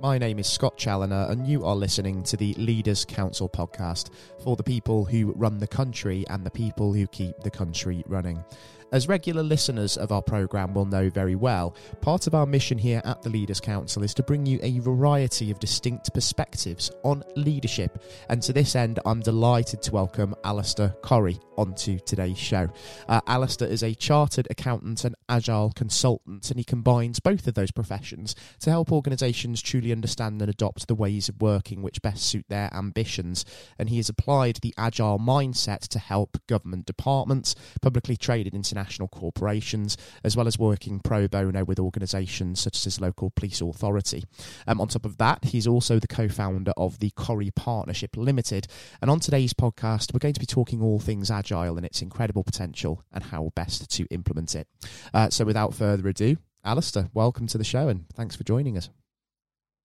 My name is Scott Challoner, and you are listening to the Leaders Council podcast for the people who run the country and the people who keep the country running. As regular listeners of our programme will know very well, part of our mission here at the Leaders Council is to bring you a variety of distinct perspectives on leadership. And to this end, I'm delighted to welcome Alistair Corrie onto today's show. Uh, Alistair is a chartered accountant and agile consultant, and he combines both of those professions to help organisations truly understand and adopt the ways of working which best suit their ambitions. And he has applied the agile mindset to help government departments, publicly traded international international corporations, as well as working pro bono with organisations such as his local police authority. Um, on top of that, he's also the co founder of the Corrie Partnership Limited. And on today's podcast, we're going to be talking all things agile and its incredible potential and how best to implement it. Uh, so without further ado, Alistair, welcome to the show and thanks for joining us.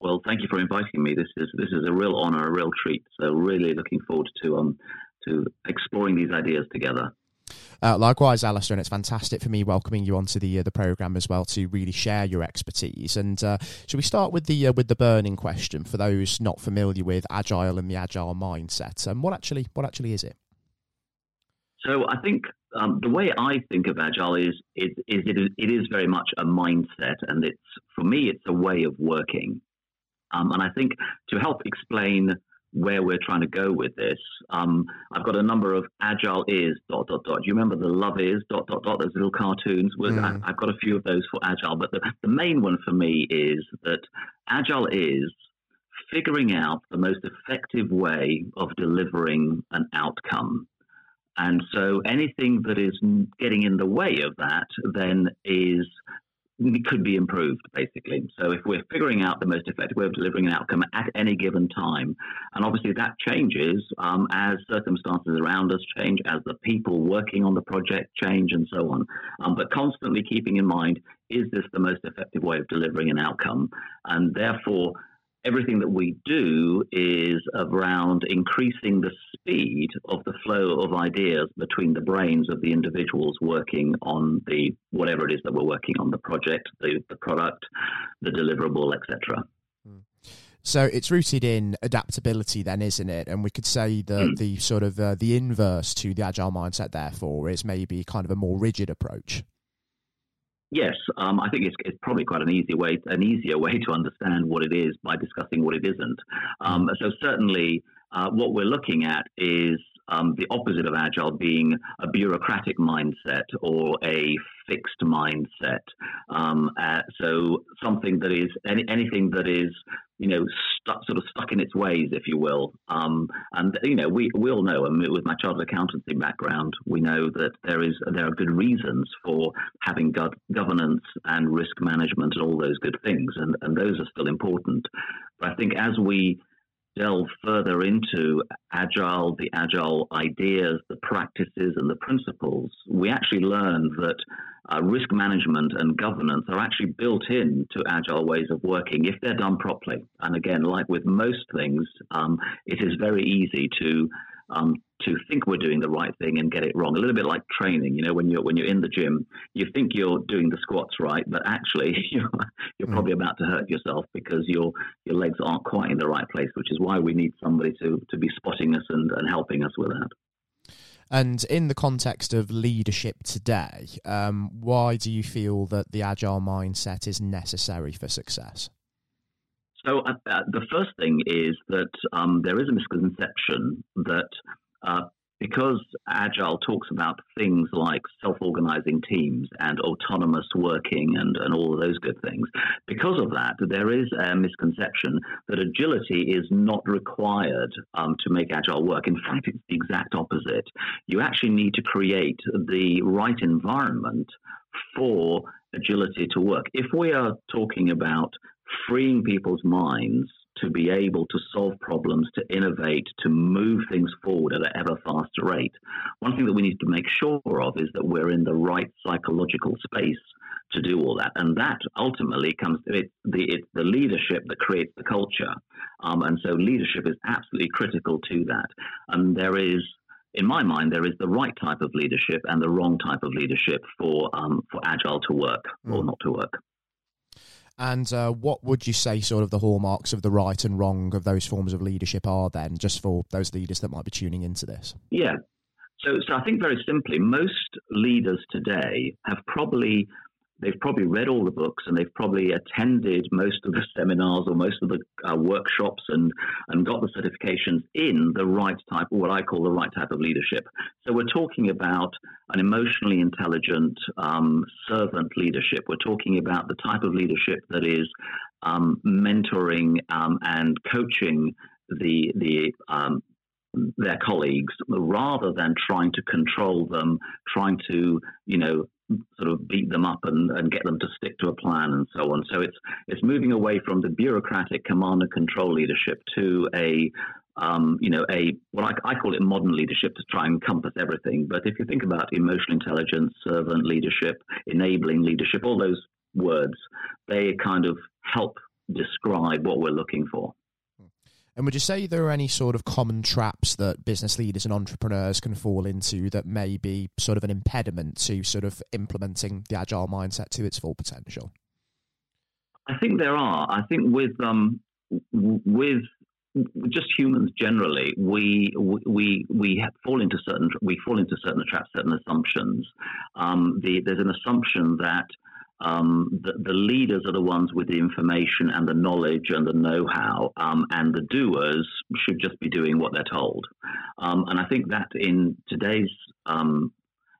Well, thank you for inviting me. This is this is a real honour, a real treat. So, really looking forward to um to exploring these ideas together. Uh, likewise, Alistair, and it's fantastic for me welcoming you onto the uh, the program as well to really share your expertise. And uh, should we start with the uh, with the burning question for those not familiar with agile and the agile mindset? And um, what actually what actually is it? So I think um, the way I think of agile is, is, is it, is, it is very much a mindset, and it's for me it's a way of working. Um, and I think to help explain where we're trying to go with this. Um, I've got a number of agile is dot dot dot. Do you remember the love is dot dot dot? Those little cartoons. Mm. I, have got a few of those for agile, but the, the main one for me is that agile is figuring out the most effective way of delivering an outcome. And so anything that is getting in the way of that then is could be improved, basically. So if we're figuring out the most effective way of delivering an outcome at any given time, and obviously that changes um, as circumstances around us change, as the people working on the project change, and so on. Um, but constantly keeping in mind, is this the most effective way of delivering an outcome? And therefore, everything that we do is around increasing the speed of the flow of ideas between the brains of the individuals working on the whatever it is that we're working on the project the, the product the deliverable etc hmm. so it's rooted in adaptability then isn't it and we could say that mm. the sort of uh, the inverse to the agile mindset therefore is maybe kind of a more rigid approach Yes, um, I think it's, it's, probably quite an easy way, an easier way to understand what it is by discussing what it isn't. Um, so certainly, uh, what we're looking at is um, the opposite of agile being a bureaucratic mindset or a fixed mindset. Um, uh, so something that is any, anything that is you know stuck sort of stuck in its ways, if you will. Um, and you know we we all know, and with my chartered accountancy background, we know that there is there are good reasons for having go- governance and risk management and all those good things, and and those are still important. But I think as we delve further into agile, the agile ideas, the practices, and the principles, we actually learn that uh, risk management and governance are actually built into agile ways of working if they're done properly. And again, like with most things, um, it is very easy to um, to think we're doing the right thing and get it wrong. A little bit like training, you know, when you're when you're in the gym, you think you're doing the squats right, but actually you're, you're mm. probably about to hurt yourself because your your legs aren't quite in the right place. Which is why we need somebody to to be spotting us and, and helping us with that. And in the context of leadership today, um, why do you feel that the agile mindset is necessary for success? So, uh, uh, the first thing is that um, there is a misconception that uh, because Agile talks about things like self organizing teams and autonomous working and, and all of those good things, because of that, there is a misconception that agility is not required um, to make Agile work. In fact, it's the exact opposite. You actually need to create the right environment for agility to work. If we are talking about freeing people's minds to be able to solve problems, to innovate, to move things forward at an ever faster rate. One thing that we need to make sure of is that we're in the right psychological space to do all that. And that ultimately comes to it, the, it's the leadership that creates the culture. Um, and so leadership is absolutely critical to that. And there is in my mind, there is the right type of leadership and the wrong type of leadership for um, for agile to work mm. or not to work. And uh, what would you say, sort of, the hallmarks of the right and wrong of those forms of leadership are then, just for those leaders that might be tuning into this? Yeah. So, so I think very simply, most leaders today have probably they've probably read all the books and they've probably attended most of the seminars or most of the uh, workshops and, and got the certifications in the right type, or what I call the right type of leadership. So we're talking about an emotionally intelligent um, servant leadership. We're talking about the type of leadership that is um, mentoring um, and coaching the the um, their colleagues rather than trying to control them, trying to, you know, sort of beat them up and, and get them to stick to a plan and so on. So it's it's moving away from the bureaucratic command and control leadership to a um, you know, a what I, I, call it modern leadership to try and encompass everything. But if you think about emotional intelligence, servant leadership, enabling leadership, all those words, they kind of help describe what we're looking for. And would you say there are any sort of common traps that business leaders and entrepreneurs can fall into that may be sort of an impediment to sort of implementing the agile mindset to its full potential? I think there are. I think with um, with just humans generally, we we we fall into certain we fall into certain traps, certain assumptions. Um, the, there's an assumption that um, the, the, leaders are the ones with the information and the knowledge and the know-how, um, and the doers should just be doing what they're told. Um, and I think that in today's um,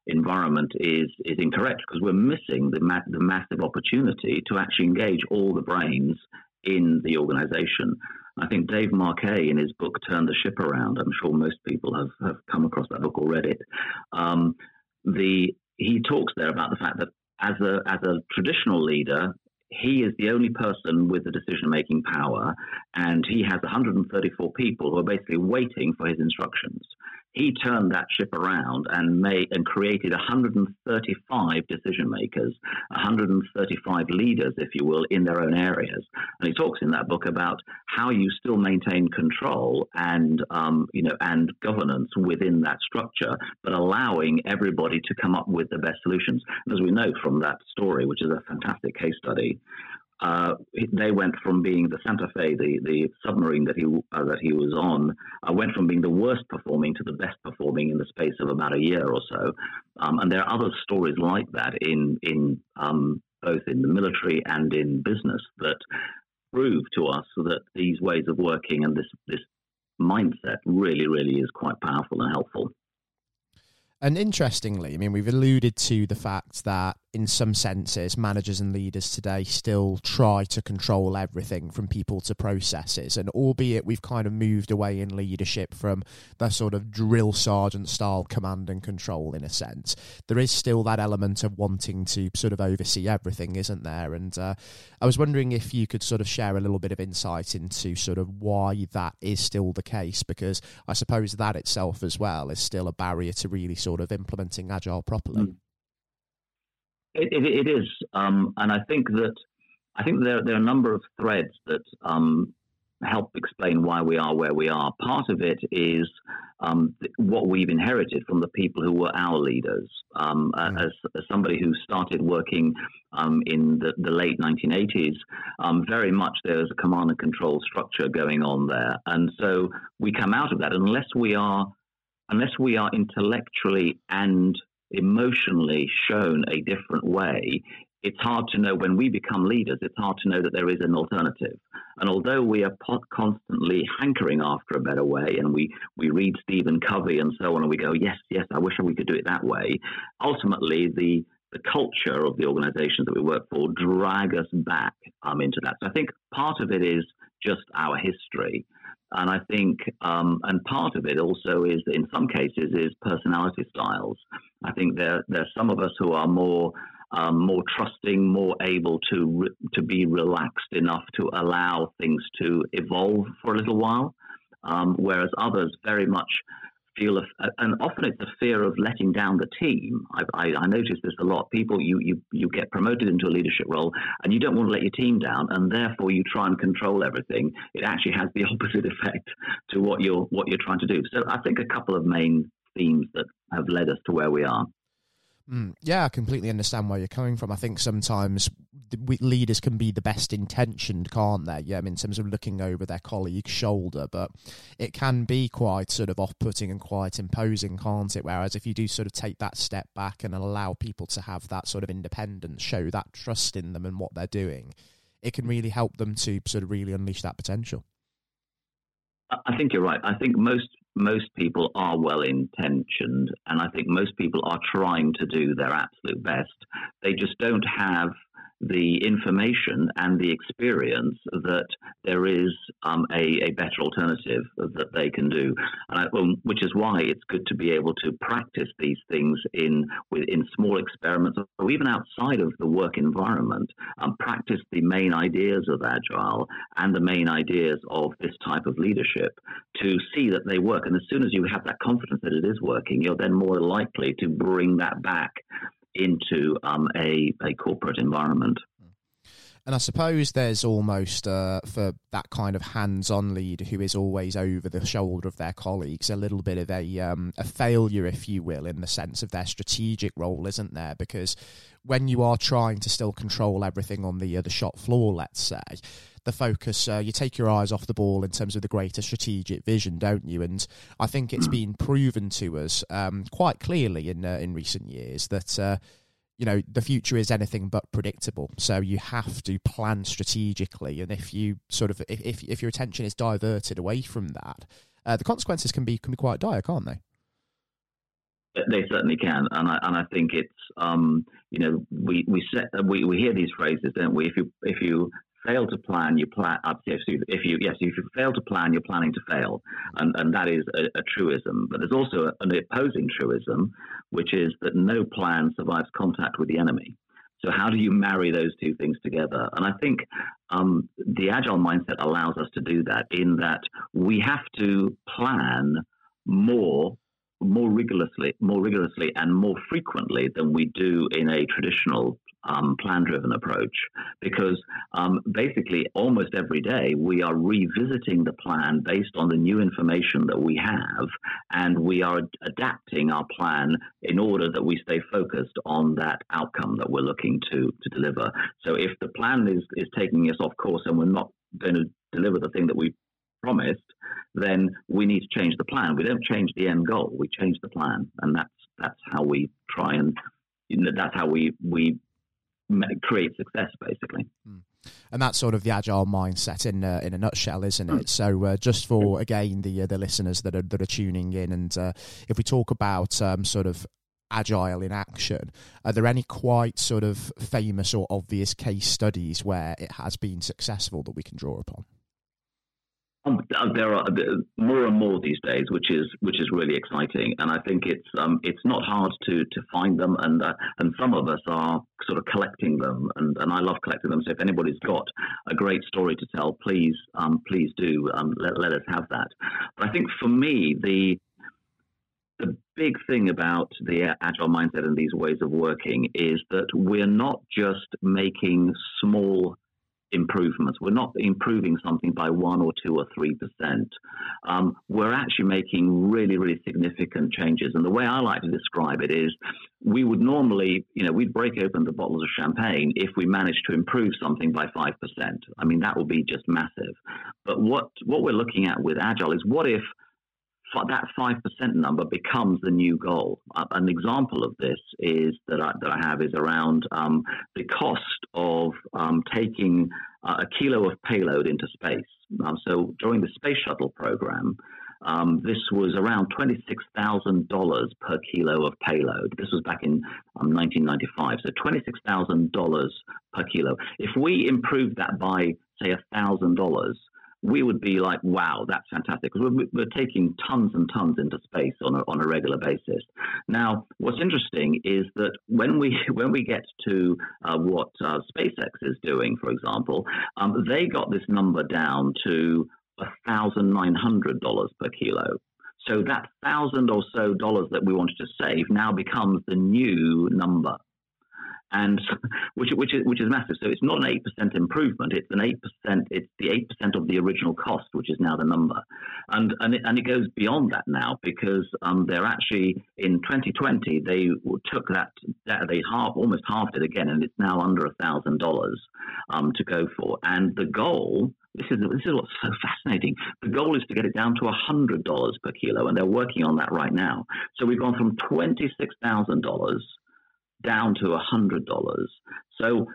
environment is is incorrect because we're missing the ma- the massive opportunity to actually engage all the brains in the organization. I think Dave Marquet in his book Turn the Ship Around. I'm sure most people have, have come across that book or read it. Um, the he talks there about the fact that as a as a traditional leader, he is the only person with the decision making power, and he has 134 people who are basically waiting for his instructions. He turned that ship around and made and created 135 decision makers, 135 leaders, if you will, in their own areas. And he talks in that book about how you still maintain control and um, you know and governance within that structure, but allowing everybody to come up with the best solutions. And as we know from that story, which is a fantastic case study, uh, they went from being the Santa Fe, the, the submarine that he uh, that he was on, uh, went from being the worst performing to the best performing in the space of about a year or so. Um, and there are other stories like that in in um, both in the military and in business that prove to us that these ways of working and this this mindset really really is quite powerful and helpful. And interestingly, I mean, we've alluded to the fact that in some senses, managers and leaders today still try to control everything from people to processes. And albeit we've kind of moved away in leadership from the sort of drill sergeant style command and control, in a sense, there is still that element of wanting to sort of oversee everything, isn't there? And uh, I was wondering if you could sort of share a little bit of insight into sort of why that is still the case, because I suppose that itself as well is still a barrier to really sort of implementing agile properly. Mm. It, it, it is, um, and I think that I think there, there are a number of threads that um, help explain why we are where we are. Part of it is um, what we've inherited from the people who were our leaders. Um, mm. as, as, somebody who started working um, in the, the, late 1980s, um, very much there's a command and control structure going on there, and so we come out of that unless we are unless we are intellectually and emotionally shown a different way, it's hard to know when we become leaders, it's hard to know that there is an alternative. And although we are constantly hankering after a better way, and we, we read Stephen Covey and so on, and we go, yes, yes, I wish we could do it that way, ultimately, the, the culture of the organizations that we work for drag us back um, into that. So I think part of it is just our history. And I think, um, and part of it also is, in some cases, is personality styles. I think there there's some of us who are more um, more trusting, more able to re- to be relaxed enough to allow things to evolve for a little while, um, whereas others very much a, uh, and often it's a fear of letting down the team. I, I, I notice this a lot. People, you, you, you get promoted into a leadership role and you don't want to let your team down, and therefore you try and control everything. It actually has the opposite effect to what you're, what you're trying to do. So I think a couple of main themes that have led us to where we are. Mm, yeah, I completely understand where you're coming from. I think sometimes leaders can be the best intentioned, can't they? Yeah, I mean, in terms of looking over their colleague's shoulder, but it can be quite sort of off putting and quite imposing, can't it? Whereas if you do sort of take that step back and allow people to have that sort of independence, show that trust in them and what they're doing, it can really help them to sort of really unleash that potential. I think you're right. I think most most people are well intentioned, and I think most people are trying to do their absolute best. They just don't have the information and the experience that there is um, a, a, better alternative that they can do, I, um, which is why it's good to be able to practice these things in in small experiments or even outside of the work environment. Um, practice the main ideas of agile and the main ideas of this type of leadership to see that they work. And as soon as you have that confidence that it is working, you're then more likely to bring that back into um, a, a corporate environment. And I suppose there's almost uh, for that kind of hands-on leader who is always over the shoulder of their colleagues a little bit of a um, a failure, if you will, in the sense of their strategic role, isn't there? Because when you are trying to still control everything on the the shop floor, let's say, the focus, uh, you take your eyes off the ball in terms of the greater strategic vision, don't you? And I think it's been proven to us um, quite clearly in uh, in recent years that. Uh, you know the future is anything but predictable so you have to plan strategically and if you sort of if, if your attention is diverted away from that uh, the consequences can be can be quite dire can't they they certainly can, and I and I think it's um, you know we we set we, we hear these phrases, don't we? If you if you fail to plan, you plan. If you, if you yes, if you fail to plan, you're planning to fail, and and that is a, a truism. But there's also an opposing truism, which is that no plan survives contact with the enemy. So how do you marry those two things together? And I think um, the agile mindset allows us to do that. In that we have to plan more more rigorously, more rigorously, and more frequently than we do in a traditional um, plan driven approach because um, basically almost every day we are revisiting the plan based on the new information that we have and we are adapting our plan in order that we stay focused on that outcome that we're looking to, to deliver. So if the plan is, is taking us off course and we're not going to deliver the thing that we promised, then we need to change the plan. We don't change the end goal; we change the plan, and that's that's how we try and you know, that's how we we create success, basically. Mm. And that's sort of the agile mindset in uh, in a nutshell, isn't it? So, uh, just for again the uh, the listeners that are that are tuning in, and uh, if we talk about um, sort of agile in action, are there any quite sort of famous or obvious case studies where it has been successful that we can draw upon? There are more and more these days, which is which is really exciting, and I think it's um, it's not hard to to find them, and uh, and some of us are sort of collecting them, and, and I love collecting them. So if anybody's got a great story to tell, please um, please do um, let let us have that. But I think for me the the big thing about the agile mindset and these ways of working is that we're not just making small improvements. We're not improving something by one or two or three percent. Um, we're actually making really, really significant changes. And the way I like to describe it is, we would normally, you know, we'd break open the bottles of champagne if we managed to improve something by five percent. I mean, that would be just massive. But what what we're looking at with agile is, what if that 5% number becomes the new goal. Uh, an example of this is that I, that I have is around um, the cost of um, taking uh, a kilo of payload into space. Um, so during the space shuttle program, um, this was around $26,000 per kilo of payload. This was back in um, 1995. So $26,000 per kilo. If we improve that by, say, $1,000, we would be like, wow, that's fantastic. Because we're, we're, taking tons and tons into space on a, on a regular basis. Now, what's interesting is that when we when we get to uh, what uh, SpaceX is doing, for example, um, they got this number down to $1,900 per kilo. So that thousand or so dollars that we wanted to save now becomes the new number. And which which is which is massive. So it's not an eight percent improvement; it's an eight percent. It's the eight percent of the original cost, which is now the number, and and it, and it goes beyond that now because um, they're actually in 2020 they took that, that they half almost halved it again, and it's now under a thousand dollars um, to go for, and the goal. This is this is what's so fascinating. The goal is to get it down to hundred dollars per kilo, and they're working on that right now. So we've gone from twenty six thousand dollars down to $100. So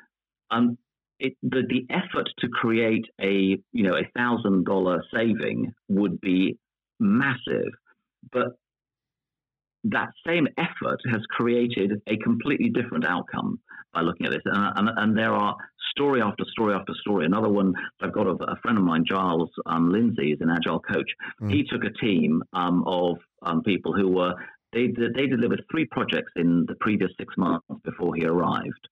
um, it, the, the effort to create a you know a thousand dollar saving would be massive, but that same effort has created a completely different outcome by looking at this. And, and, and there are story after story after story. Another one I've got of a friend of mine, Giles um, Lindsay, is an agile coach. Mm. He took a team um, of um, people who were they, they delivered three projects in the previous six months before he arrived.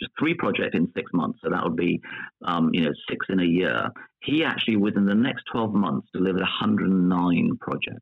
Just three projects in six months, so that would be, um, you know, six in a year. He actually, within the next 12 months, delivered 109 projects.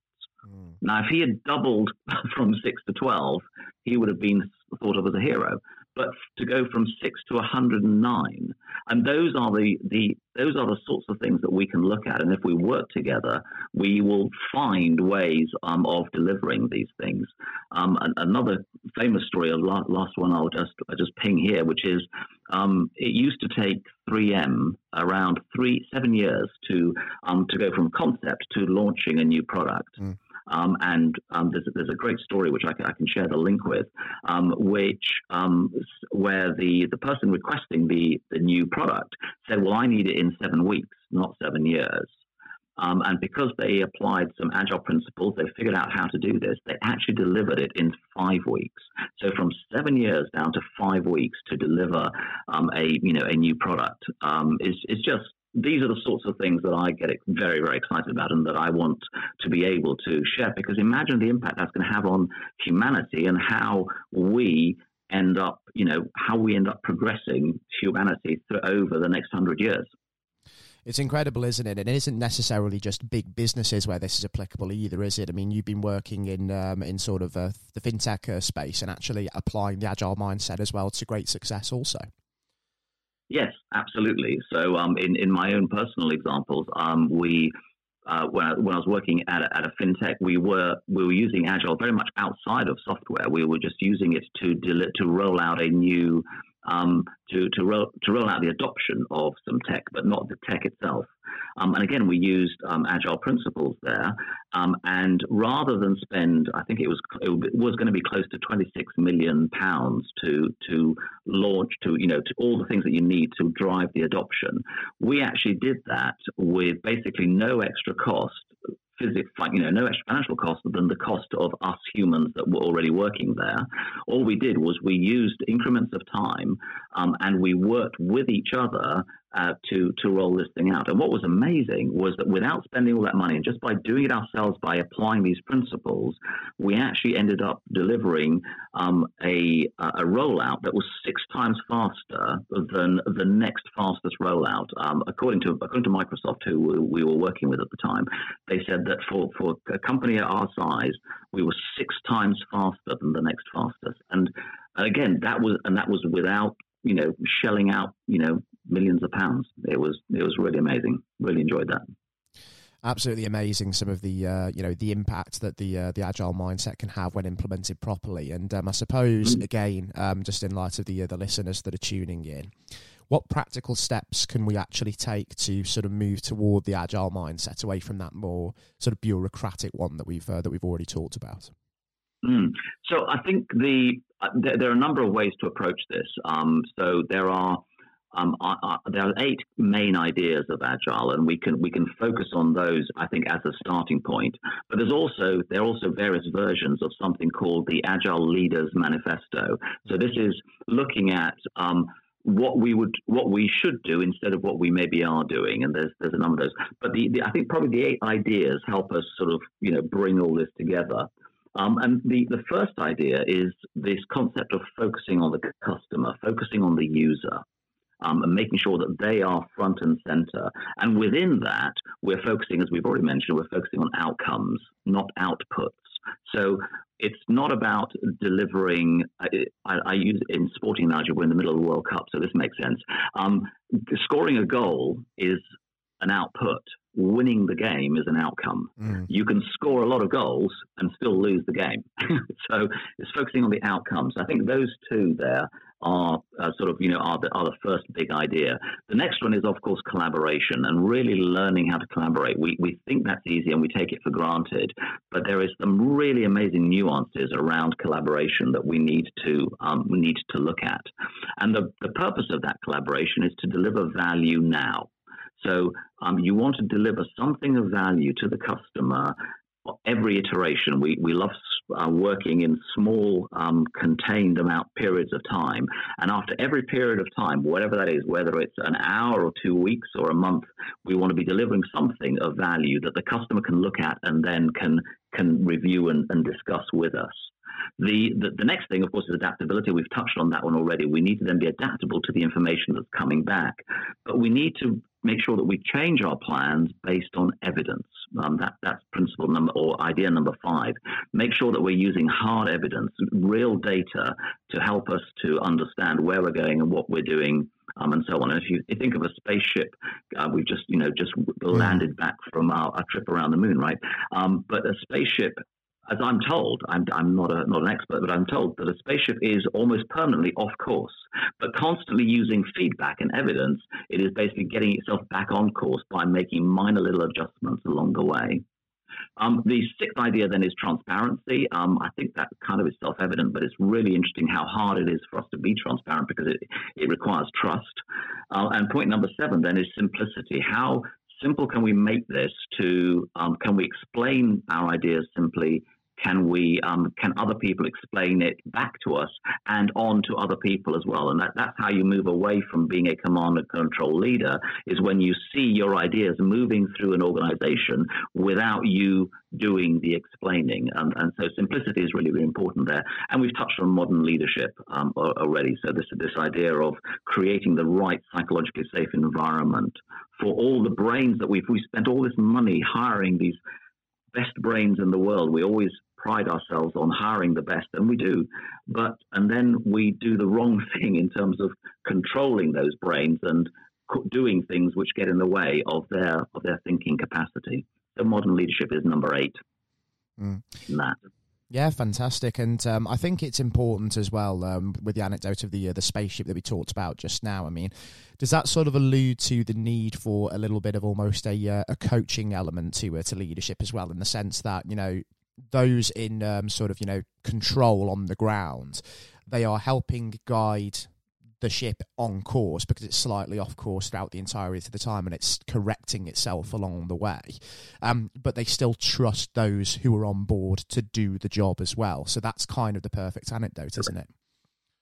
Mm. Now, if he had doubled from six to 12, he would have been thought of as a hero but to go from six to 109. And those are the, the those are the sorts of things that we can look at. And if we work together, we will find ways um, of delivering these things. Um, another famous story, a last, one I'll just I'll just ping here, which is um, it used to take 3M around three seven years to um, to go from concept to launching a new product. Mm. Um, and um, there's, there's a great story which I can, I can share the link with, um, which um, where the, the person requesting the, the new product said, "Well, I need it in seven weeks, not seven years." Um, and because they applied some agile principles, they figured out how to do this. They actually delivered it in five weeks. So from seven years down to five weeks to deliver um, a you know a new product um, is is just these are the sorts of things that I get very, very excited about and that I want to be able to share because imagine the impact that's going to have on humanity and how we end up, you know, how we end up progressing humanity over the next hundred years. It's incredible, isn't it? And it isn't necessarily just big businesses where this is applicable either, is it? I mean, you've been working in um, in sort of uh, the fintech uh, space and actually applying the agile mindset as well to great success, also. Yes, absolutely. So, um, in in my own personal examples, um, we uh, when, I, when I was working at a, at a fintech, we were we were using Agile very much outside of software. We were just using it to to roll out a new um, to to roll to roll out the adoption of some tech, but not the tech itself. Um, and again, we used um, agile principles there. Um, and rather than spend, I think it was it was going to be close to 26 million pounds to to launch to you know to all the things that you need to drive the adoption. We actually did that with basically no extra cost physics, you know, no extra financial cost than the cost of us humans that were already working there. All we did was we used increments of time um, and we worked with each other uh, to to roll this thing out. And what was amazing was that without spending all that money and just by doing it ourselves, by applying these principles, we actually ended up delivering um, a a rollout that was six times faster than the next fastest rollout. Um, according to according to Microsoft, who we were working with at the time, they said that for for a company our size, we were six times faster than the next fastest. And again, that was and that was without you know shelling out you know millions of pounds. It was it was really amazing. Really enjoyed that. Absolutely amazing. Some of the uh, you know the impact that the uh, the agile mindset can have when implemented properly. And um, I suppose mm-hmm. again, um, just in light of the uh, the listeners that are tuning in, what practical steps can we actually take to sort of move toward the agile mindset away from that more sort of bureaucratic one that we've uh, that we've already talked about? Mm. So I think the uh, there, there, are a number of ways to approach this. Um, so there are um, there are eight main ideas of agile, and we can we can focus on those. I think as a starting point. But there's also there are also various versions of something called the Agile Leaders Manifesto. So this is looking at um, what we would what we should do instead of what we maybe are doing and there's there's a number of those but the, the, i think probably the eight ideas help us sort of you know bring all this together um, and the, the first idea is this concept of focusing on the customer focusing on the user um, and making sure that they are front and center. And within that, we're focusing, as we've already mentioned, we're focusing on outcomes, not outputs. So it's not about delivering. I, I, use in sporting analogy, we're in the middle of the World Cup, so this makes sense. Um, scoring a goal is an output. Winning the game is an outcome. Mm. You can score a lot of goals and still lose the game. so it's focusing on the outcomes. I think those two there are uh, sort of, you know, are the, are the first big idea. The next one is, of course, collaboration and really learning how to collaborate. We, we think that's easy and we take it for granted, but there is some really amazing nuances around collaboration that we need to, um, need to look at. And the, the purpose of that collaboration is to deliver value now. So um, you want to deliver something of value to the customer every iteration. We, we love uh, working in small, um, contained amount periods of time. And after every period of time, whatever that is, whether it's an hour or two weeks or a month, we want to be delivering something of value that the customer can look at and then can can review and, and discuss with us. The, the, the next thing, of course, is adaptability. We've touched on that one already. We need to then be adaptable to the information that's coming back, but we need to make sure that we change our plans based on evidence. Um, that, that's principle number or idea number five. Make sure that we're using hard evidence, real data to help us to understand where we're going and what we're doing um, and so on. And if you, think of a spaceship, uh, we've just you know just landed back from our, our trip around the moon, right? Um, but a spaceship as I'm told, I'm, I'm not, a, not an expert, but I'm told that a spaceship is almost permanently off course. But constantly using feedback and evidence, it is basically getting itself back on course by making minor little adjustments along the way. Um, the sixth idea then is transparency. Um, I think that kind of is self evident, but it's really interesting how hard it is for us to be transparent because it, it requires trust. Uh, and point number seven then is simplicity. How simple can we make this to, um, can we explain our ideas simply can we um, can other people explain it back to us and on to other people as well? And that, that's how you move away from being a command and control leader is when you see your ideas moving through an organization without you doing the explaining. And, and so simplicity is really really important there. And we've touched on modern leadership um, already. So this this idea of creating the right psychologically safe environment for all the brains that we've we spent all this money hiring these best brains in the world. We always pride ourselves on hiring the best, and we do. But and then we do the wrong thing in terms of controlling those brains and doing things which get in the way of their of their thinking capacity. So modern leadership is number eight. Mm. In that. Yeah, fantastic, and um, I think it's important as well um, with the anecdote of the uh, the spaceship that we talked about just now. I mean, does that sort of allude to the need for a little bit of almost a uh, a coaching element to uh, to leadership as well, in the sense that you know those in um, sort of you know control on the ground, they are helping guide the ship on course because it's slightly off course throughout the entirety of the time and it's correcting itself along the way. Um, but they still trust those who are on board to do the job as well. So that's kind of the perfect anecdote, isn't it?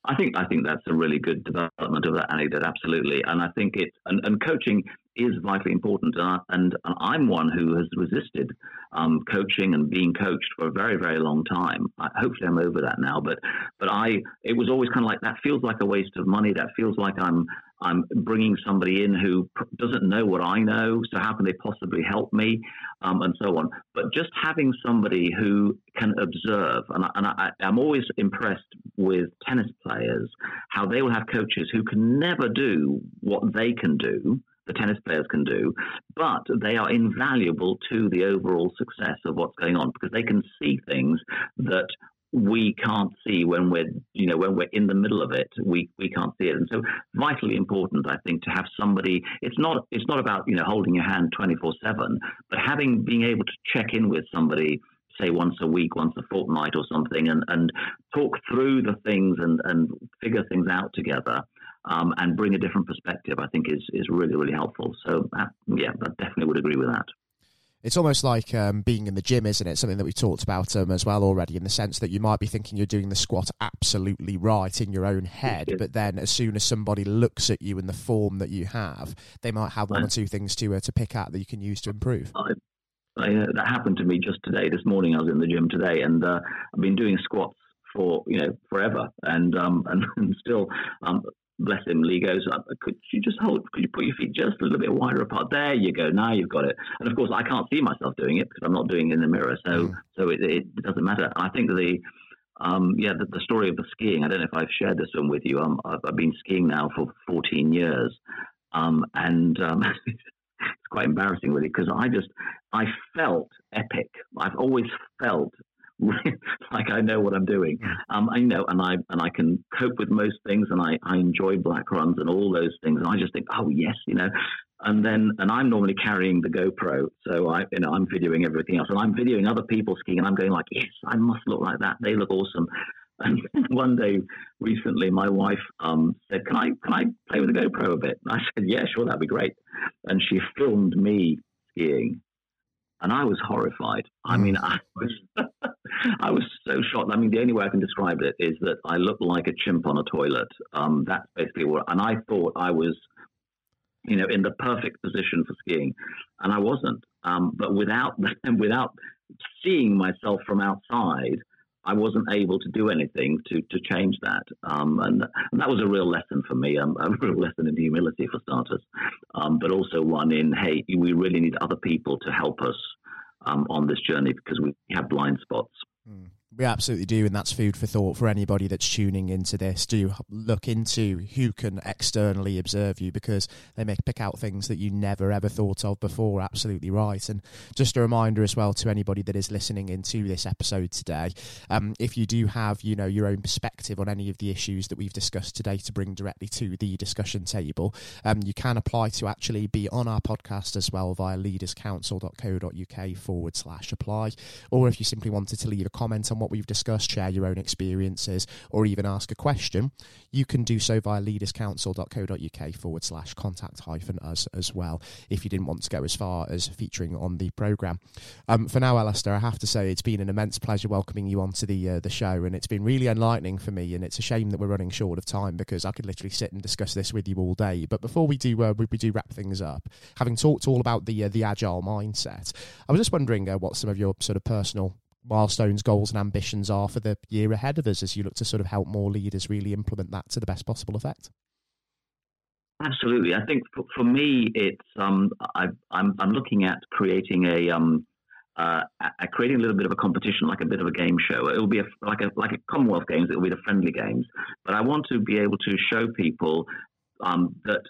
I think I think that's a really good development of that anecdote, absolutely. And I think it and, and coaching is vitally important. And, I, and, and I'm one who has resisted um, coaching and being coached for a very very long time. I, hopefully, I'm over that now. But but I it was always kind of like that feels like a waste of money. That feels like I'm I'm bringing somebody in who doesn't know what I know, so how can they possibly help me, um, and so on. But just having somebody who can observe, and, I, and I, I'm always impressed with tennis players, how they will have coaches who can never do what they can do, the tennis players can do, but they are invaluable to the overall success of what's going on because they can see things that we can't see when we're you know when we're in the middle of it we we can't see it. And so vitally important i think to have somebody it's not it's not about you know holding your hand 24/7 but having being able to check in with somebody say once a week once a fortnight or something and and talk through the things and and figure things out together um, and bring a different perspective i think is is really really helpful. So uh, yeah i definitely would agree with that it's almost like um, being in the gym, isn't it? Something that we talked about um, as well already, in the sense that you might be thinking you're doing the squat absolutely right in your own head, but then as soon as somebody looks at you in the form that you have, they might have one or two things to uh, to pick at that you can use to improve. I, I, uh, that happened to me just today. This morning, I was in the gym today, and uh, I've been doing squats for you know forever, and um, and, and still um, bless him, Lee goes, uh, could you just hold, could you put your feet just a little bit wider apart? There you go. Now you've got it. And of course, I can't see myself doing it because I'm not doing it in the mirror. So, mm. so it, it, doesn't matter. I think the, um, yeah, the, the, story of the skiing, I don't know if I've shared this one with you. Um, I've, I've, been skiing now for 14 years. Um, and um, it's quite embarrassing really because I just, I felt epic. I've always felt like I know what I'm doing. Um, I know, and I and I can cope with most things, and I, I enjoy black runs and all those things. And I just think, oh yes, you know. And then, and I'm normally carrying the GoPro, so I, you know, I'm videoing everything else, and I'm videoing other people skiing, and I'm going like, yes, I must look like that. They look awesome. And one day recently, my wife um, said, "Can I can I play with the GoPro a bit?" And I said, "Yeah, sure, that'd be great." And she filmed me skiing, and I was horrified. I mean, I was I was so shocked. I mean, the only way I can describe it is that I looked like a chimp on a toilet. Um, that's basically what. And I thought I was, you know, in the perfect position for skiing, and I wasn't. Um, but without without seeing myself from outside, I wasn't able to do anything to to change that. Um, and, and, that was a real lesson for me, um, a real lesson in humility for starters, um, but also one in hey, we really need other people to help us um, on this journey because we have blind spots. Mm. We absolutely do, and that's food for thought for anybody that's tuning into this. Do look into who can externally observe you because they may pick out things that you never ever thought of before. Absolutely right. And just a reminder as well to anybody that is listening into this episode today, um, if you do have you know your own perspective on any of the issues that we've discussed today to bring directly to the discussion table, um, you can apply to actually be on our podcast as well via leaderscouncil.co.uk forward slash apply, or if you simply wanted to leave a comment on what we've discussed, share your own experiences, or even ask a question, you can do so via leaderscouncil.co.uk forward slash contact hyphen us as well if you didn't want to go as far as featuring on the programme. Um, for now, Alistair, I have to say it's been an immense pleasure welcoming you onto the uh, the show, and it's been really enlightening for me. And it's a shame that we're running short of time because I could literally sit and discuss this with you all day. But before we do, uh, we, we, do wrap things up, having talked all about the uh, the agile mindset, I was just wondering uh, what some of your sort of personal milestones, goals, and ambitions are for the year ahead of us as you look to sort of help more leaders really implement that to the best possible effect? Absolutely. I think for, for me, it's um, I, am I'm, I'm looking at creating a um, uh, creating a little bit of a competition, like a bit of a game show. It will be a, like a like a Commonwealth Games. It will be the friendly games, but I want to be able to show people um, that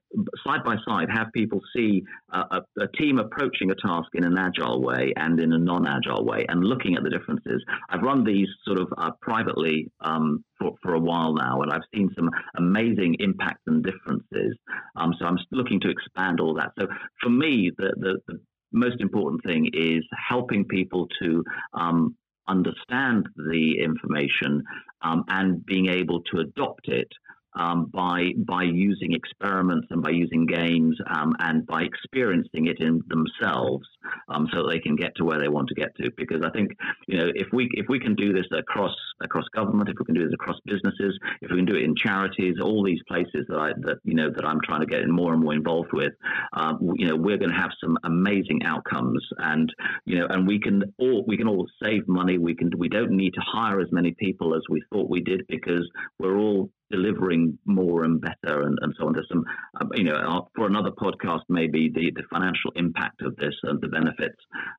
side by side have people see a, a, team approaching a task in an agile way and in a non-agile way and looking at the differences. I've run these sort of uh, privately um, for, for a while now, and I've seen some amazing impacts and differences. Um, so I'm looking to expand all that. So for me, the, the, the most important thing is helping people to um, understand the information um, and being able to adopt it um, by by using experiments and by using games um, and by experiencing it in themselves, um, so they can get to where they want to get to. Because I think you know if we if we can do this across across government, if we can do this across businesses, if we can do it in charities, all these places that I that you know that I'm trying to get more and more involved with, um, you know we're going to have some amazing outcomes, and you know and we can all we can all save money. We can we don't need to hire as many people as we thought we did because we're all delivering more and better and, and so on. There's some, uh, you know, uh, for another podcast, maybe the, the financial impact of this and the benefits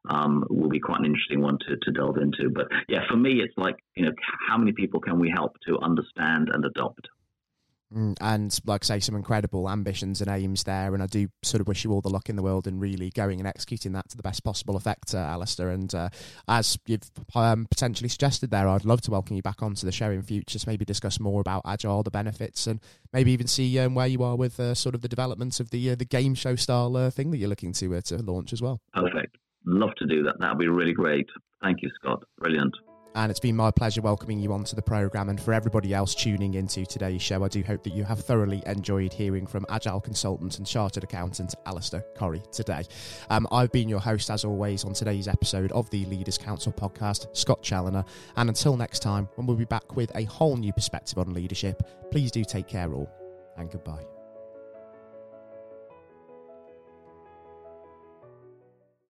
um, will be quite an interesting one to, to delve into. But yeah, for me, it's like, you know, how many people can we help to understand and adopt? Mm, and like I say, some incredible ambitions and aims there. And I do sort of wish you all the luck in the world in really going and executing that to the best possible effect, uh, Alistair. And uh, as you've um, potentially suggested there, I'd love to welcome you back onto the show in future to maybe discuss more about Agile, the benefits, and maybe even see um, where you are with uh, sort of the development of the uh, the game show style uh, thing that you're looking to uh, to launch as well. Perfect. Love to do that. That'd be really great. Thank you, Scott. Brilliant. And it's been my pleasure welcoming you onto the programme. And for everybody else tuning into today's show, I do hope that you have thoroughly enjoyed hearing from Agile consultant and chartered accountant Alistair Corrie today. Um, I've been your host, as always, on today's episode of the Leaders Council podcast, Scott Challoner. And until next time, when we'll be back with a whole new perspective on leadership, please do take care all and goodbye.